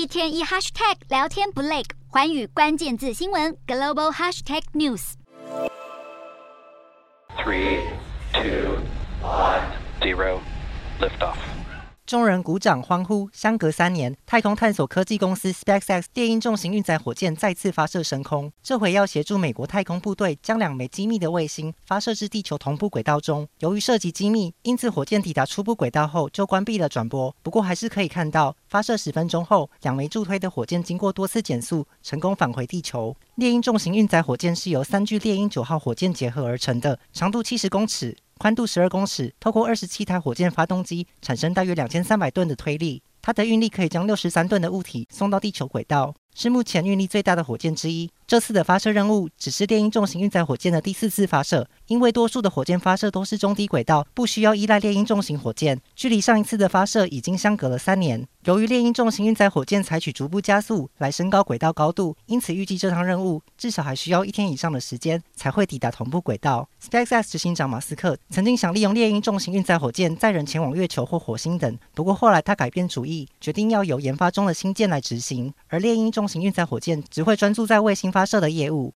一天一 hashtag 聊天不累，寰宇关键字新闻 global hashtag news。Three, two, one, zero, lift off. 众人鼓掌欢呼。相隔三年，太空探索科技公司 SpaceX 猎鹰重型运载火箭再次发射升空，这回要协助美国太空部队将两枚机密的卫星发射至地球同步轨道中。由于涉及机密，因此火箭抵达初步轨道后就关闭了转播。不过还是可以看到，发射十分钟后，两枚助推的火箭经过多次减速，成功返回地球。猎鹰重型运载火箭是由三具猎鹰九号火箭结合而成的，长度七十公尺。宽度十二公尺，透过二十七台火箭发动机产生大约两千三百吨的推力，它的运力可以将六十三吨的物体送到地球轨道，是目前运力最大的火箭之一。这次的发射任务只是猎鹰重型运载火箭的第四次发射，因为多数的火箭发射都是中低轨道，不需要依赖猎鹰重型火箭。距离上一次的发射已经相隔了三年。由于猎鹰重型运载火箭采取逐步加速来升高轨道高度，因此预计这趟任务至少还需要一天以上的时间才会抵达同步轨道。SpaceX 执行长马斯克曾经想利用猎鹰重型运载火箭载人前往月球或火星等，不过后来他改变主意，决定要由研发中的星舰来执行，而猎鹰重型运载火箭只会专注在卫星发发射的业务。